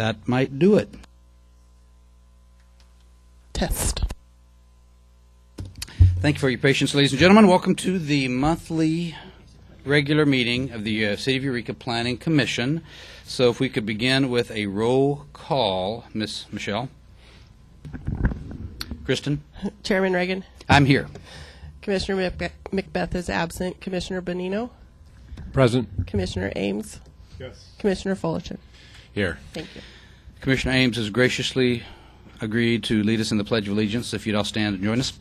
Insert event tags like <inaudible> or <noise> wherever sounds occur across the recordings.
that might do it. Test. Thank you for your patience, ladies and gentlemen. Welcome to the monthly regular meeting of the uh, City of Eureka Planning Commission. So if we could begin with a roll call, Miss Michelle. Kristen, Chairman Reagan. I'm here. Commissioner Macbeth- Macbeth is absent. Commissioner Bonino. Present. Commissioner Ames. Yes. Commissioner Fullerton. Here. Thank you. Commissioner Ames has graciously agreed to lead us in the Pledge of Allegiance. If you'd all stand and join us.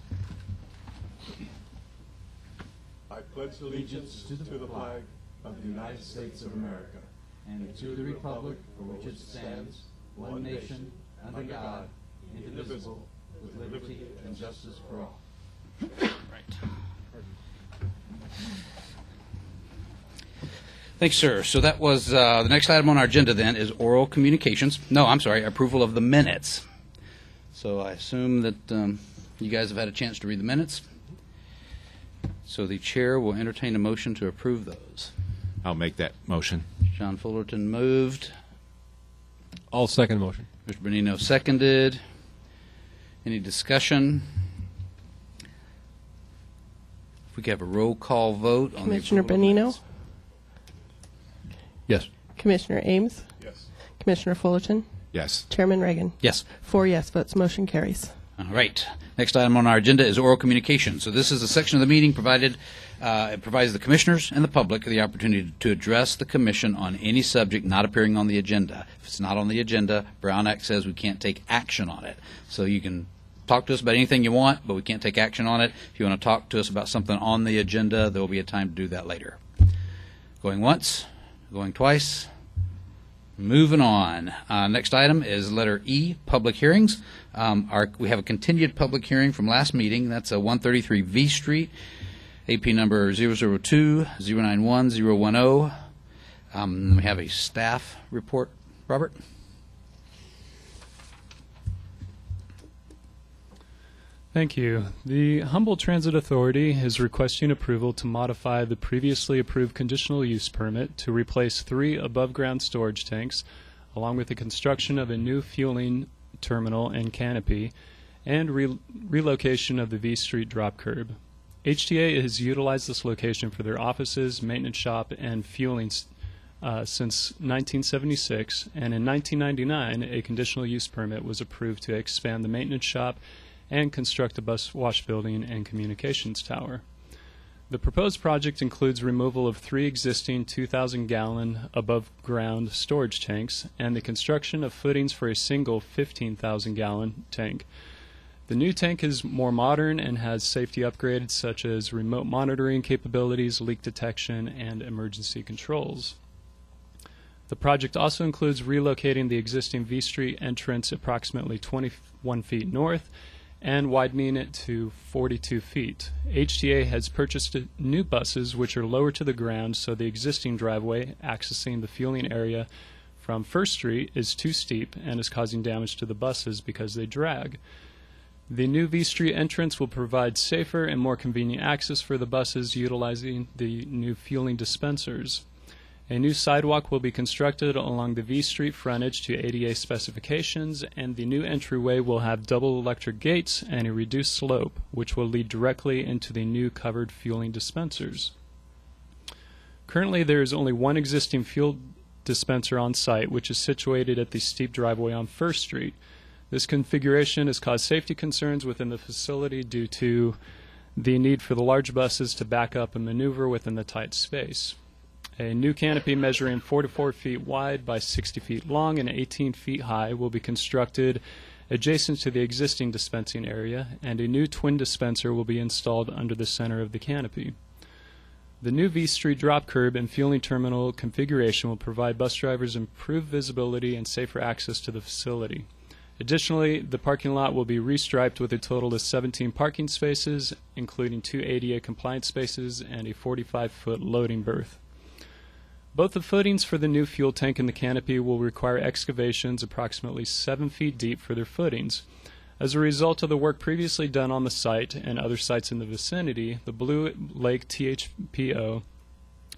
I pledge allegiance to the flag of the United States of America And to the republic for which it stands, one nation, under God, indivisible, with liberty and justice for all. Thanks, sir. So that was, uh, the next item on our agenda then is oral communications. No, I'm sorry, approval of the minutes. So I assume that um, you guys have had a chance to read the minutes. So the chair will entertain a motion to approve those. I'll make that motion. John Fullerton moved. All second motion. Mr. Benino seconded. Any discussion? If we could have a roll call vote on the Commissioner approval of Benino. minutes. Yes. Commissioner Ames. Yes. Commissioner Fullerton. Yes. Chairman Reagan. Yes. Four yes votes. Motion carries. All right. Next item on our agenda is oral communication. So this is a section of the meeting provided, uh, it provides the commissioners and the public the opportunity to address the commission on any subject not appearing on the agenda. If it's not on the agenda, Brown Act says we can't take action on it. So you can talk to us about anything you want, but we can't take action on it. If you want to talk to us about something on the agenda, there will be a time to do that later. Going once, going twice. Moving on. Uh, next item is letter E, public hearings. Um, our, we have a continued public hearing from last meeting. That's a 133 V Street, AP number 002 091 010. Um, we have a staff report. Robert? Thank you. The Humboldt Transit Authority is requesting approval to modify the previously approved conditional use permit to replace three above-ground storage tanks, along with the construction of a new fueling terminal and canopy, and re- relocation of the V Street drop curb. HTA has utilized this location for their offices, maintenance shop, and fueling uh, since 1976, and in 1999, a conditional use permit was approved to expand the maintenance shop and construct a bus wash building and communications tower. The proposed project includes removal of three existing 2,000 gallon above ground storage tanks and the construction of footings for a single 15,000 gallon tank. The new tank is more modern and has safety upgrades such as remote monitoring capabilities, leak detection, and emergency controls. The project also includes relocating the existing V Street entrance approximately 21 feet north and widening it to 42 feet. HTA has purchased new buses which are lower to the ground so the existing driveway accessing the fueling area from First Street is too steep and is causing damage to the buses because they drag. The new V Street entrance will provide safer and more convenient access for the buses utilizing the new fueling dispensers. A new sidewalk will be constructed along the V Street frontage to ADA specifications, and the new entryway will have double electric gates and a reduced slope, which will lead directly into the new covered fueling dispensers. Currently, there is only one existing fuel dispenser on site, which is situated at the steep driveway on First Street. This configuration has caused safety concerns within the facility due to the need for the large buses to back up and maneuver within the tight space. A new canopy measuring 44 feet wide by 60 feet long and 18 feet high will be constructed adjacent to the existing dispensing area, and a new twin dispenser will be installed under the center of the canopy. The new V Street drop curb and fueling terminal configuration will provide bus drivers improved visibility and safer access to the facility. Additionally, the parking lot will be restriped with a total of 17 parking spaces, including two ADA compliant spaces and a 45 foot loading berth. Both the footings for the new fuel tank and the canopy will require excavations approximately 7 feet deep for their footings. As a result of the work previously done on the site and other sites in the vicinity, the Blue Lake THPO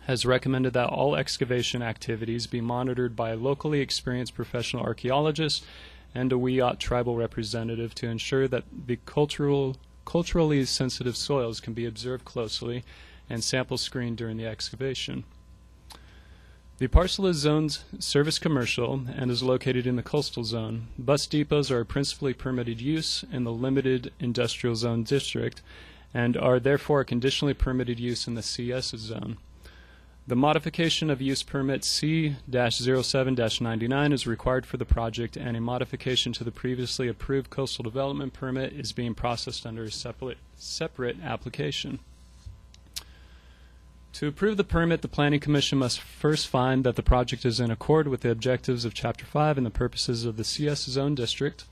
has recommended that all excavation activities be monitored by a locally experienced professional archaeologist and a Wiyot tribal representative to ensure that the cultural, culturally sensitive soils can be observed closely and sample screened during the excavation. The parcel is zoned service commercial and is located in the coastal zone. Bus depots are a principally permitted use in the limited industrial zone district and are therefore a conditionally permitted use in the CS zone. The modification of use permit C-07-99 is required for the project, and a modification to the previously approved coastal development permit is being processed under a separate, separate application. To approve the permit, the Planning Commission must first find that the project is in accord with the objectives of Chapter 5 and the purposes of the CS Zone District,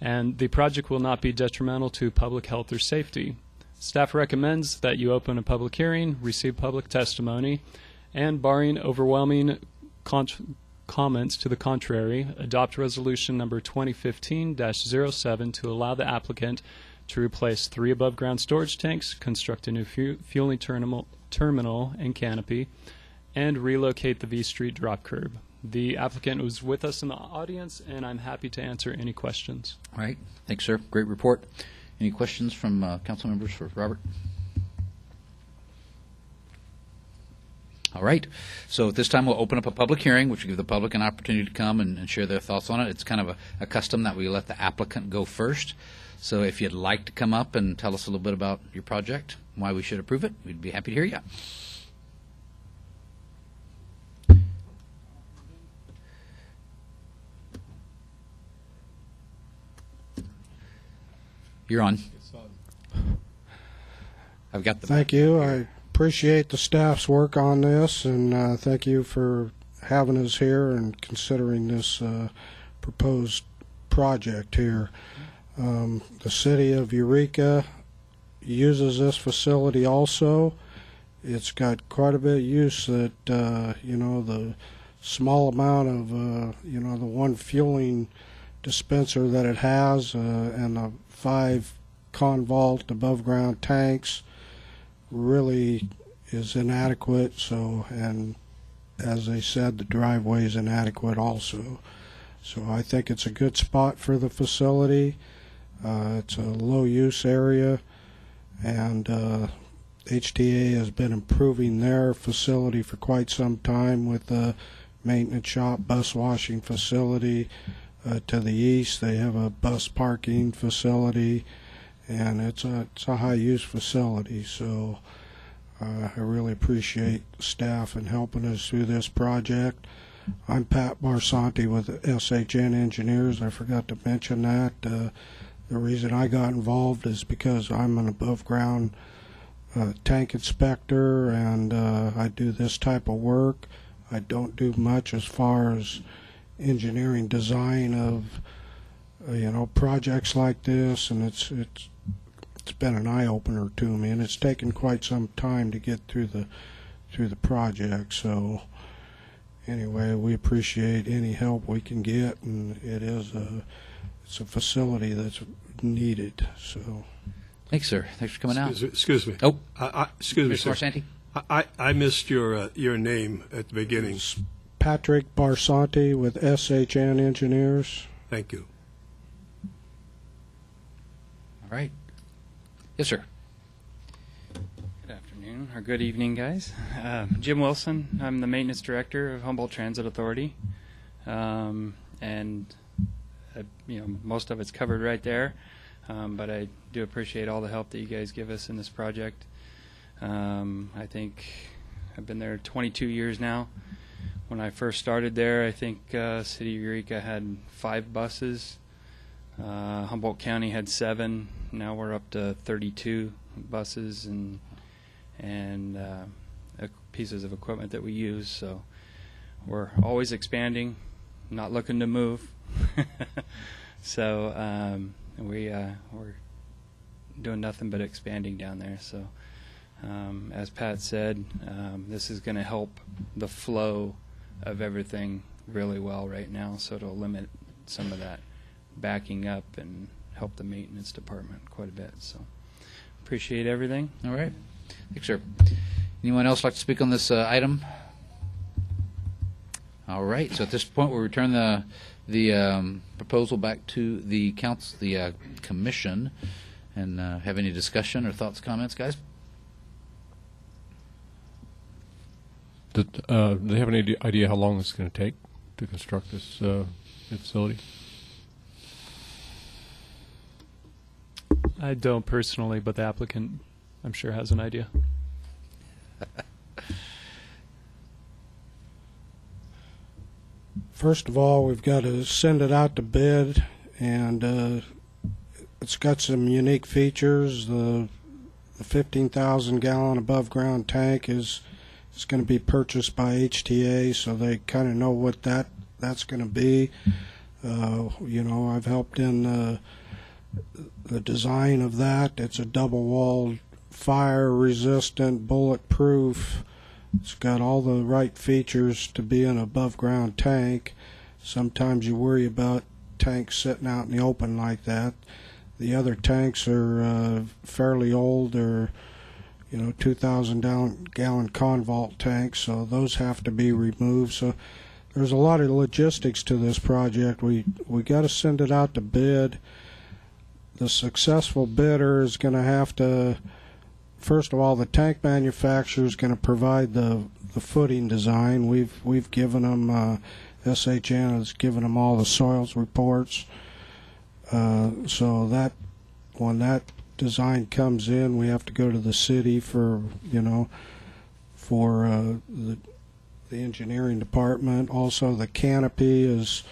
and the project will not be detrimental to public health or safety. Staff recommends that you open a public hearing, receive public testimony, and barring overwhelming con- comments to the contrary, adopt resolution number 2015-07 to allow the applicant to replace three above-ground storage tanks, construct a new fu- fueling terminal, terminal and canopy, and relocate the V Street drop curb. The applicant was with us in the audience, and I'm happy to answer any questions. All right, thanks, sir. Great report. Any questions from uh, council members for Robert? All right, so at this time, we'll open up a public hearing, which will give the public an opportunity to come and, and share their thoughts on it. It's kind of a, a custom that we let the applicant go first. So if you'd like to come up and tell us a little bit about your project, why we should approve it, we'd be happy to hear you. You're on. I've got the. Thank you. I appreciate the staff's work on this, and uh, thank you for having us here and considering this uh, proposed project here. Um, the city of Eureka uses this facility also. It's got quite a bit of use that, uh, you know, the small amount of, uh, you know, the one fueling dispenser that it has uh, and the five convault above ground tanks really is inadequate. So, and as they said, the driveway is inadequate also. So I think it's a good spot for the facility. Uh, it's a low use area, and uh, HTA has been improving their facility for quite some time with the maintenance shop, bus washing facility. Uh, to the east, they have a bus parking facility, and it's a it's a high use facility. So uh, I really appreciate staff in helping us through this project. I'm Pat Barsanti with SHN Engineers. I forgot to mention that. Uh, the reason I got involved is because I'm an above ground uh, tank inspector and uh, I do this type of work. I don't do much as far as engineering design of uh, you know projects like this, and it's it's it's been an eye opener to me, and it's taken quite some time to get through the through the project. So anyway, we appreciate any help we can get, and it is a it's a facility that's needed. So Thanks, sir. Thanks for coming out. Excuse me- Excuse me. Oh, I, I, excuse me, Mr. sir. Marsanti? I, I I missed your, uh, your name at the beginning. Patrick Barsanti with SHN Engineers. Thank you. All right. Yes, sir. Good afternoon, or good evening, guys. Uh, Jim Wilson. I'm the maintenance director of Humboldt Transit Authority, um, and uh, you know most of it's covered right there. Um, but I do appreciate all the help that you guys give us in this project. Um, I think I've been there 22 years now. When I first started there, I think uh, City of Eureka had five buses. Uh, Humboldt County had seven. Now we're up to 32 buses and and uh, pieces of equipment that we use. So we're always expanding, not looking to move. <laughs> so um, we uh, we're doing nothing but expanding down there. So um, as Pat said, um, this is going to help the flow of everything really well right now. So it'll limit some of that backing up and help the maintenance department quite a bit. So appreciate everything. All right. Thanks, sir. Anyone else like to speak on this uh, item? All right, so at this point, we'll return the, the um, proposal back to the council, the uh, commission, and uh, have any discussion or thoughts, comments, guys? Did, uh, do they have any idea how long it's going to take to construct this uh, facility? I don't personally, but the applicant, I'm sure, has an idea. <laughs> First of all, we've got to send it out to bid, and uh, it's got some unique features. The, the 15,000 gallon above ground tank is is going to be purchased by HTA, so they kind of know what that that's going to be. Uh, you know, I've helped in uh, the design of that. It's a double walled, fire resistant, bulletproof. It's got all the right features to be an above ground tank. Sometimes you worry about tanks sitting out in the open like that. The other tanks are uh, fairly old. They're, you know, 2,000 gallon, gallon convault tanks, so those have to be removed. So there's a lot of logistics to this project. We we got to send it out to bid. The successful bidder is going to have to first of all, the tank manufacturer is going to provide the the footing design. We've we've given them uh, SHN has given them all the soils reports. Uh, so that when that design comes in, we have to go to the city for you know for uh, the the engineering department. Also, the canopy is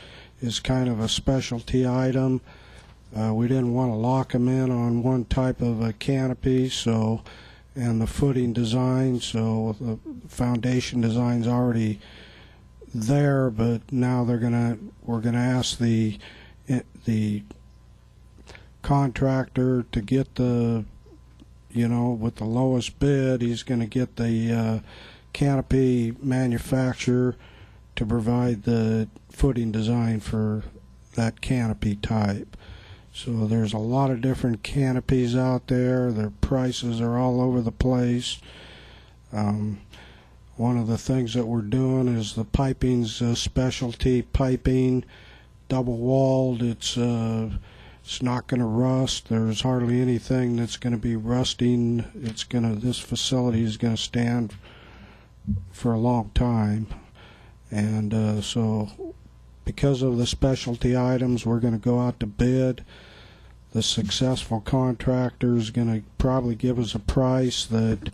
is kind of a specialty item. Uh, we didn't want to lock them in on one type of a canopy, so and the footing design, so the foundation design's already there, but now they're gonna we're gonna ask the the contractor to get the you know with the lowest bid, he's gonna get the uh, canopy manufacturer to provide the footing design for that canopy type. So there's a lot of different canopies out there. Their prices are all over the place. Um, one of the things that we're doing is the piping's uh, specialty piping, double walled. It's uh, it's not going to rust. There's hardly anything that's going to be rusting. It's going to this facility is going to stand for a long time, and uh, so because of the specialty items, we're going to go out to bid the successful contractor is going to probably give us a price that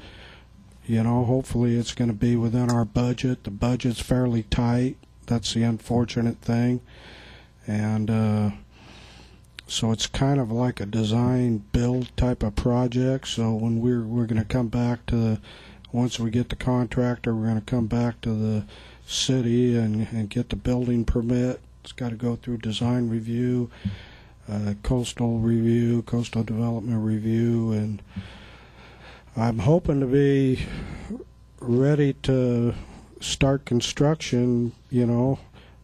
you know hopefully it's going to be within our budget. The budget's fairly tight. That's the unfortunate thing. And uh, so it's kind of like a design build type of project. So when we're we're going to come back to the once we get the contractor we're going to come back to the city and, and get the building permit. It's got to go through design review uh, coastal review, coastal development review, and I'm hoping to be ready to start construction, you know,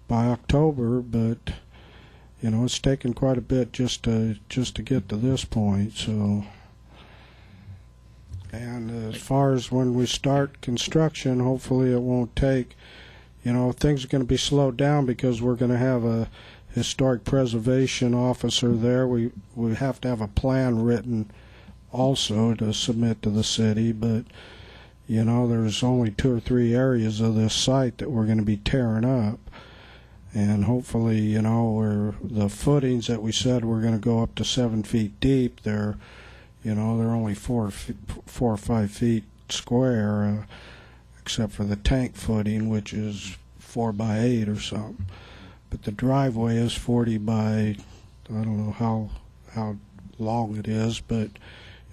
by October. But you know, it's taken quite a bit just to just to get to this point. So, and as far as when we start construction, hopefully it won't take. You know, things are going to be slowed down because we're going to have a historic preservation officer there. We we have to have a plan written also to submit to the city, but you know there's only two or three areas of this site that we're going to be tearing up, and hopefully you know where the footings that we said we're going to go up to seven feet deep. They're you know they're only four four or five feet square, uh, except for the tank footing, which is four by eight or something but the driveway is 40 by I don't know how how long it is, but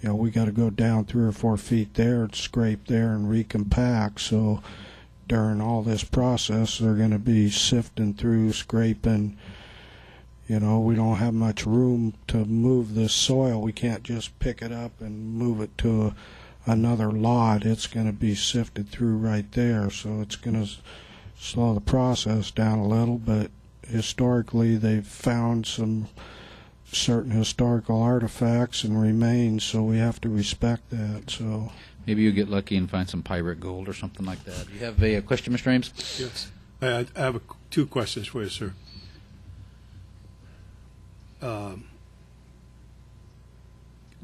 you know we got to go down three or four feet there and scrape there and recompact. So during all this process, they're going to be sifting through, scraping. You know, we don't have much room to move this soil. We can't just pick it up and move it to a, another lot. It's going to be sifted through right there. So it's going to slow the process down a little, but historically they've found some certain historical artifacts and remains, so we have to respect that. So, Maybe you'll get lucky and find some pirate gold or something like that. Do You have a, a question, Mr. Ames? Yes. I, I have a, two questions for you, sir. Um,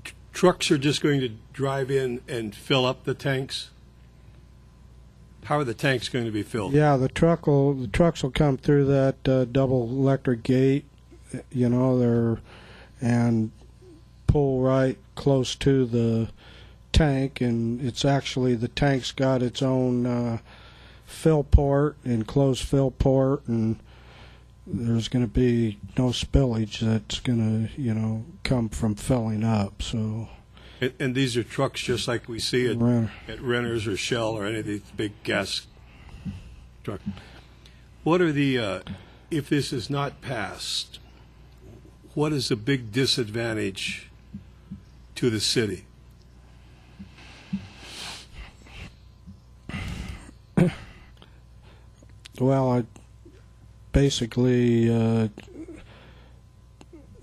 tr- trucks are just going to drive in and fill up the tanks? How are the tanks going to be filled? yeah, the truck will the trucks will come through that uh, double electric gate, you know, they're and pull right close to the tank, and it's actually the tank's got its own uh, fill port, enclosed fill port, and there's going to be no spillage that's going to, you know, come from filling up. So, And, and these are trucks just like we see at, Right. at Renner's or Shell or any of these big gas truck. What are the, uh, if this is not passed, what is the big disadvantage to the city? well, I basically, uh,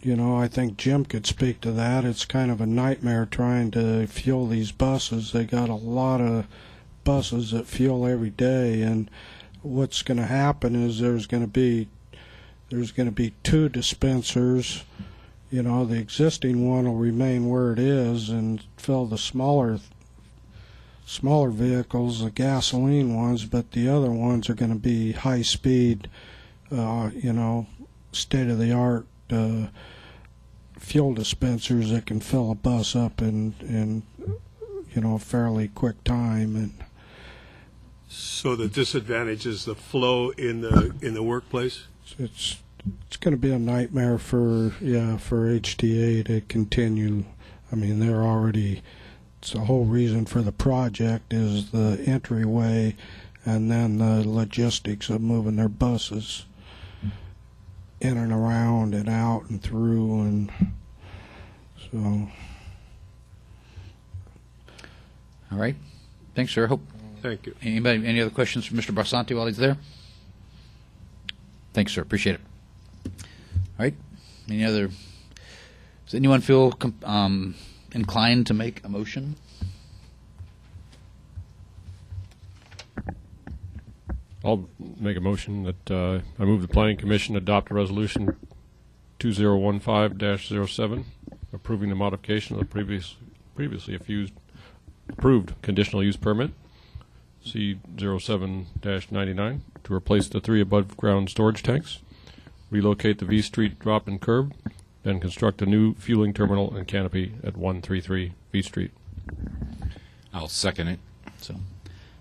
you know, I think Jim could speak to that. It's kind of a nightmare trying to fuel these buses. They got a lot of buses that fuel every day, and what's going to happen is there's going to be there's going to be two dispensers. You know, the existing one will remain where it is and fill the smaller smaller vehicles, the gasoline ones, but the other ones are going to be high speed, uh, you know, state of the art uh, fuel dispensers that can fill a bus up in in you know a fairly quick time and So the disadvantage is the flow in the, in the workplace? it's it's going to be a nightmare for yeah for HTA to continue. I mean, they're already. It's the whole reason for the project is the entryway, and then the logistics of moving their buses in and around and out and through and so. All right. Thanks, sir. Hope Thank you. Anybody, any other questions for Mr. Barsanti while he's there? Thanks, sir. Appreciate it. All right. Any other? Does anyone feel um, inclined to make a motion? I'll make a motion that uh, I move the Planning Commission adopt a resolution 2015-07 approving the modification of the previous previously effused, approved conditional use permit C07-99 to replace the three above-ground storage tanks, relocate the V Street drop and curb, and construct a new fueling terminal and canopy at 133 V Street. I'll second it. So,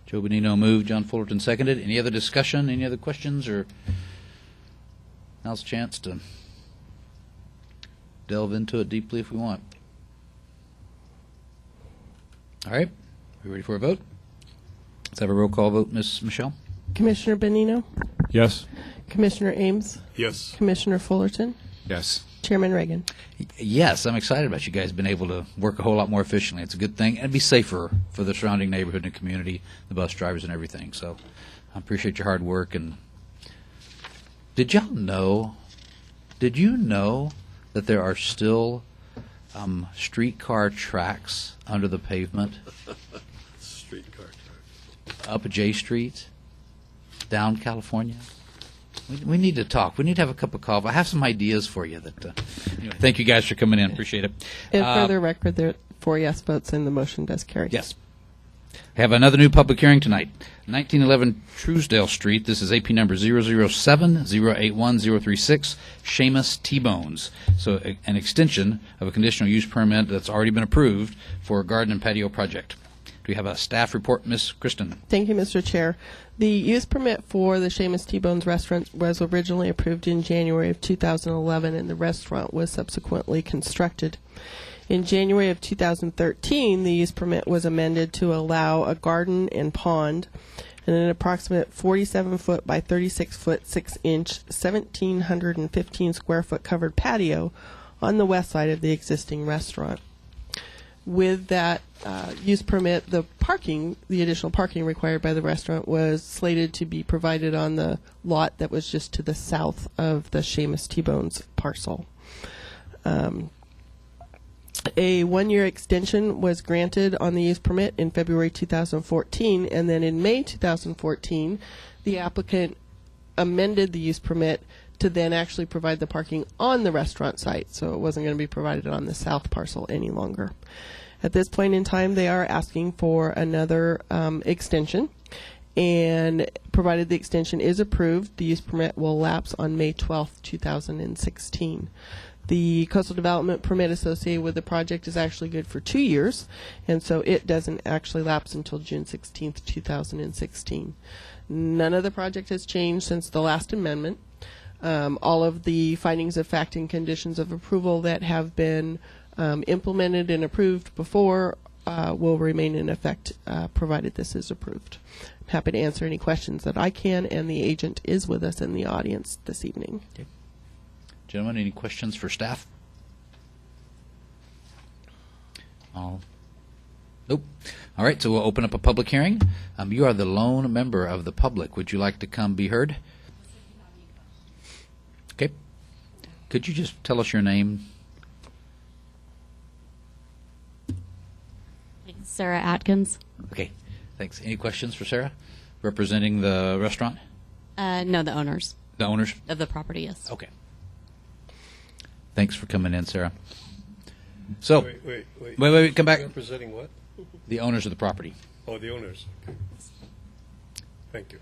Joe Benino moved, John Fullerton seconded. Any other discussion? Any other questions? Or now's a chance to delve into it deeply if we want. All right. We ready for a vote? Let's have a roll call vote, Miss Michelle. Commissioner Benino, Yes? Commissioner Ames, Yes. Commissioner Fullerton, Yes. Chairman Reagan. Yes, I'm excited about you guys being able to work a whole lot more efficiently. It's a good thing, and it'd be safer for the surrounding neighborhood and community, the bus drivers and everything. So, I appreciate your hard work. And did y'all know? Did you know that there are still um, streetcar tracks under the pavement <laughs> Streetcar. Tracks. Up J Street, down California? We, we need to talk. We need to have a cup of coffee. I have some ideas for you. That uh, anyway, thank you guys for coming in. Appreciate it. And Uh, for the record, there are four yes votes and the motion does carry. Yes. I have another new public hearing tonight. 1911 Truesdale Street. This is AP number 007-081-036, Shamus T-Bones. So a- an extension of a conditional use permit that's already been approved for a garden and patio project. Do we have a staff report, Miss Kristen? Thank you, Mr. Chair. The use permit for the Shamus T-Bones restaurant was originally approved in January of 2011, and the restaurant was subsequently constructed. In January of 2013, the use permit was amended to allow a garden and pond and an approximate 47 foot by 36 foot 6 inch 1715 square foot covered patio on the west side of the existing restaurant with that uh, use permit, the parking, the additional parking required by the restaurant was slated to be provided on the lot that was just to the south of the Shamus T-Bones parcel. Um, a one-year extension was granted on the use permit in February 2014, and then in May 2014, the applicant amended the use permit to then actually provide the parking on the restaurant site, so it wasn't going to be provided on the south parcel any longer. At this point in time, they are asking for another um, extension, and provided the extension is approved, the use permit will lapse on May 12th, 2016. The coastal development permit associated with the project is actually good for two years, and so it doesn't actually lapse until June 16th, 2016. None of the project has changed since the last amendment. Um, all of the findings of fact and conditions of approval that have been um, implemented and approved before uh, will remain in effect uh, provided this is approved. I'm happy to answer any questions that I can, and the agent is with us in the audience this evening. Gentlemen, any questions for staff? All, nope. All right, so we'll open up a public hearing. Um, you are the lone member of the public. Would you like to come be heard? Okay. Could you just tell us your name? Sarah Atkins. Okay, thanks. Any questions for Sarah, representing the restaurant, Uh, no, the owners the owners? of the property, yes. Okay. Thanks for coming in, Sarah. So, Wait, wait, wait. wait, wait, come back. Representing what? The owners of the property. Oh, the owners. Okay. Thank you.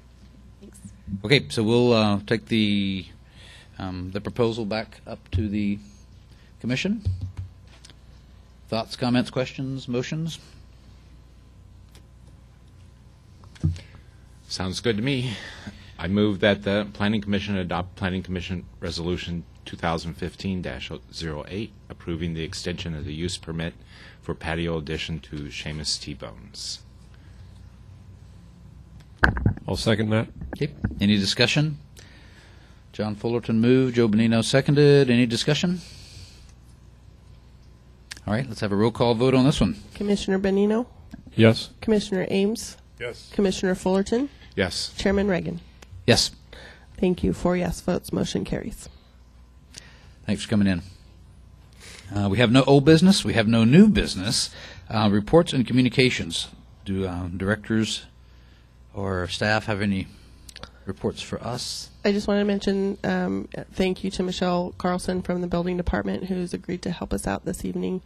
Thanks. Okay, so we'll uh, take the um, the proposal back up to the commission. Thoughts, comments, questions, motions? Sounds good to me. I move that the Planning Commission adopt Planning Commission Resolution 2015-08, approving the extension of the use permit for patio addition to Shamus T-Bones. I'll second that. Okay. Any discussion? John Fullerton moved. Joe Benino seconded. Any discussion? All right, let's have a roll call vote on this one. Commissioner Benino, Yes. Commissioner Ames, Yes. Commissioner Fullerton, Yes. Chairman Reagan. Yes. Thank you. Four yes votes. Motion carries. Thanks for coming in. Uh, we have no old business. We have no new business. Uh, reports and communications. Do uh, directors or staff have any reports for us? I just want to mention um, thank you to Michelle Carlson from the building department who's agreed to help us out this evening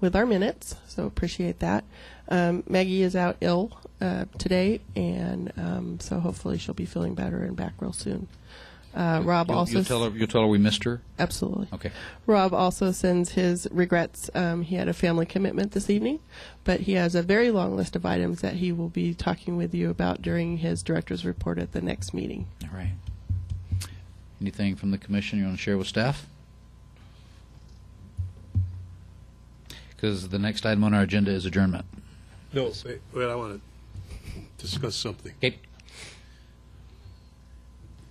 with our minutes. So appreciate that. Um, Maggie is out ill uh, today, and um, so hopefully she'll be feeling better and back real soon. Uh, Rob You'll, also you'll tell her. You'll tell her we missed her. absolutely. Okay. Rob also sends his regrets. Um, he had a family commitment this evening, but he has a very long list of items that he will be talking with you about during his director's report at the next meeting. All right. Anything from the commission you want to share with staff? Because the next item on our agenda is adjournment. No, wait, wait, I want to discuss something. Okay.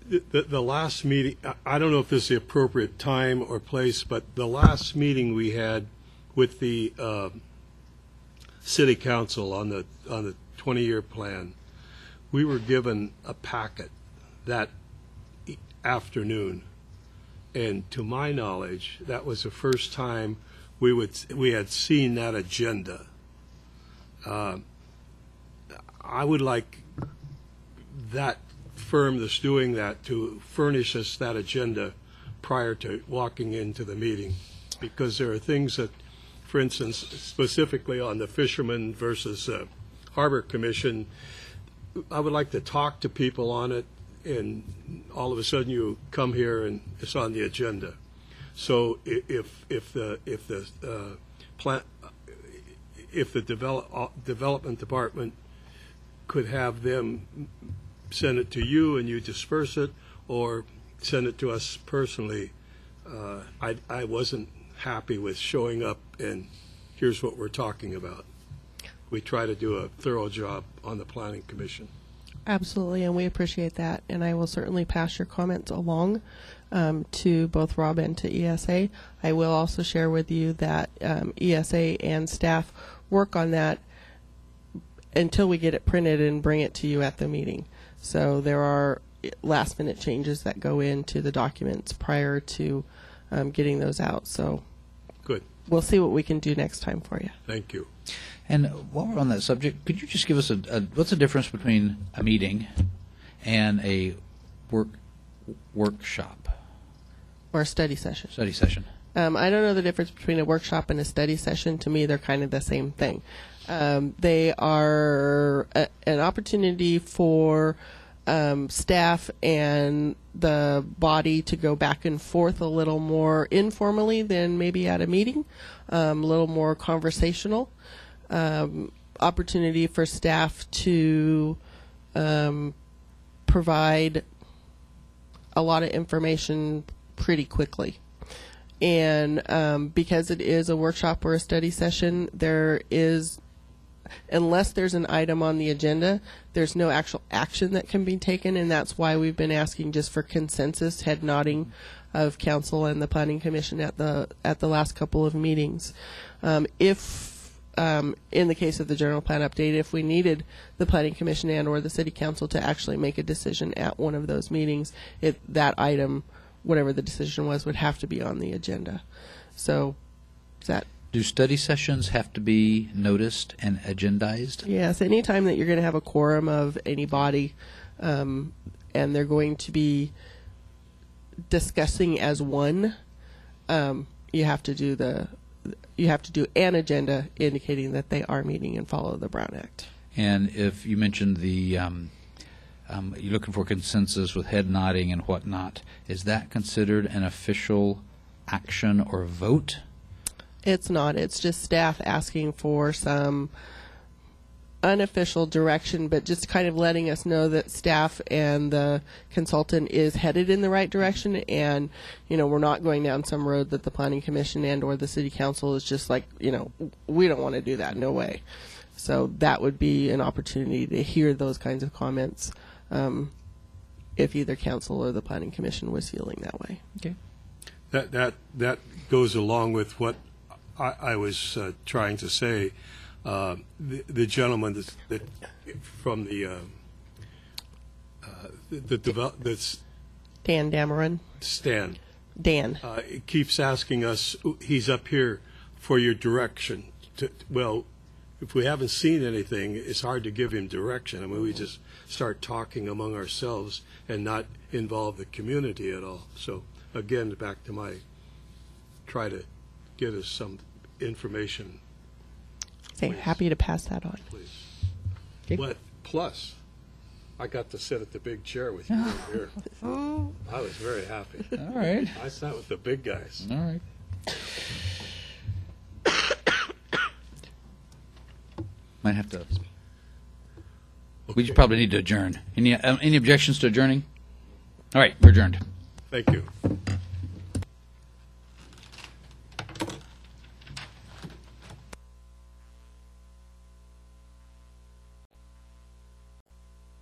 The, the, the last meeting, I- I don't know if this is the appropriate time or place, but the last meeting we had with the uh, city council on the, on the 20-year plan, we were given a packet that e- afternoon. And to my knowledge, that was the first time we would, we had seen that agenda. Uh, I would like that firm that's doing that to furnish us that agenda prior to walking into the meeting. Because there are things that, for instance, specifically on the fishermen versus uh, Harbor Commission, I would like to talk to people on it, and all of a sudden you come here and it's on the agenda. So if, if the, if the, uh, plant, if the develop, uh, development department could have them send it to you and you disperse it, or send it to us personally. Uh, I, I wasn't happy with showing up and here's what we're talking about. We try to do a thorough job on the planning commission. Absolutely, and we appreciate that. And I will certainly pass your comments along um, to both Rob and to ESA. I will also share with you that um, ESA and staff work on that until we get it printed and bring it to you at the meeting. So there are last minute changes that go into the documents prior to um, getting those out. So Good. we'll see what we can do next time for you. Thank you. And while we're on that subject, could you just give us a, a what's the difference between a meeting and a work workshop Or a study session. study session? Um, I don't know the difference between a workshop and a study session. To me, they're kind of the same thing. Um, they are a, an opportunity for um, staff and the body to go back and forth a little more informally than maybe at a meeting, um, a little more conversational. Um, opportunity for staff to um, provide a lot of information pretty quickly and um, because it is a workshop or a study session, there is, unless there's an item on the agenda, there's no actual action that can be taken, and that's why we've been asking just for consensus, head nodding of council and the planning commission at the at the last couple of meetings. Um, if um, in the case of the general plan update, if we needed the planning commission and or the city council to actually make a decision at one of those meetings, it that item whatever the decision was would have to be on the agenda. So, is that Do study sessions have to be noticed and agendized? yes? Anytime that you're going to have a quorum of any body, um, and they're going to be discussing as one, um, you have to do the you have to do an agenda indicating that they are meeting and follow the Brown Act. And if you mentioned the, um, um, you're looking for consensus with head nodding and whatnot, is that considered an official action or vote? It's not. It's just staff asking for some unofficial direction, but just kind of letting us know that staff and the consultant is headed in the right direction, and you know we're not going down some road that the planning commission and or the city council is just like you know we don't want to do that. No way. So that would be an opportunity to hear those kinds of comments. Um, if either council or the planning commission was feeling that way. Okay. That, that, that goes along with what I, I was uh, trying to say. Uh, The the gentleman that's- that, from the, uh, uh, the, the develop- that's Dan Dameron, Stan, Dan. uh, keeps asking us, he's up here for your direction. To, well, if we haven't seen anything, it's hard to give him direction. I mean, we just start talking among ourselves and not involve the community at all. So again, back to my, try to get us some information, Say, Please. happy to pass that on. please. Okay. But plus, I got to sit at the big chair with you over here. <laughs> I was very happy. All right. I sat with the big guys. All right. Might have to. We just probably need to adjourn. Any um, any objections to adjourning? All right, we're adjourned. Thank you.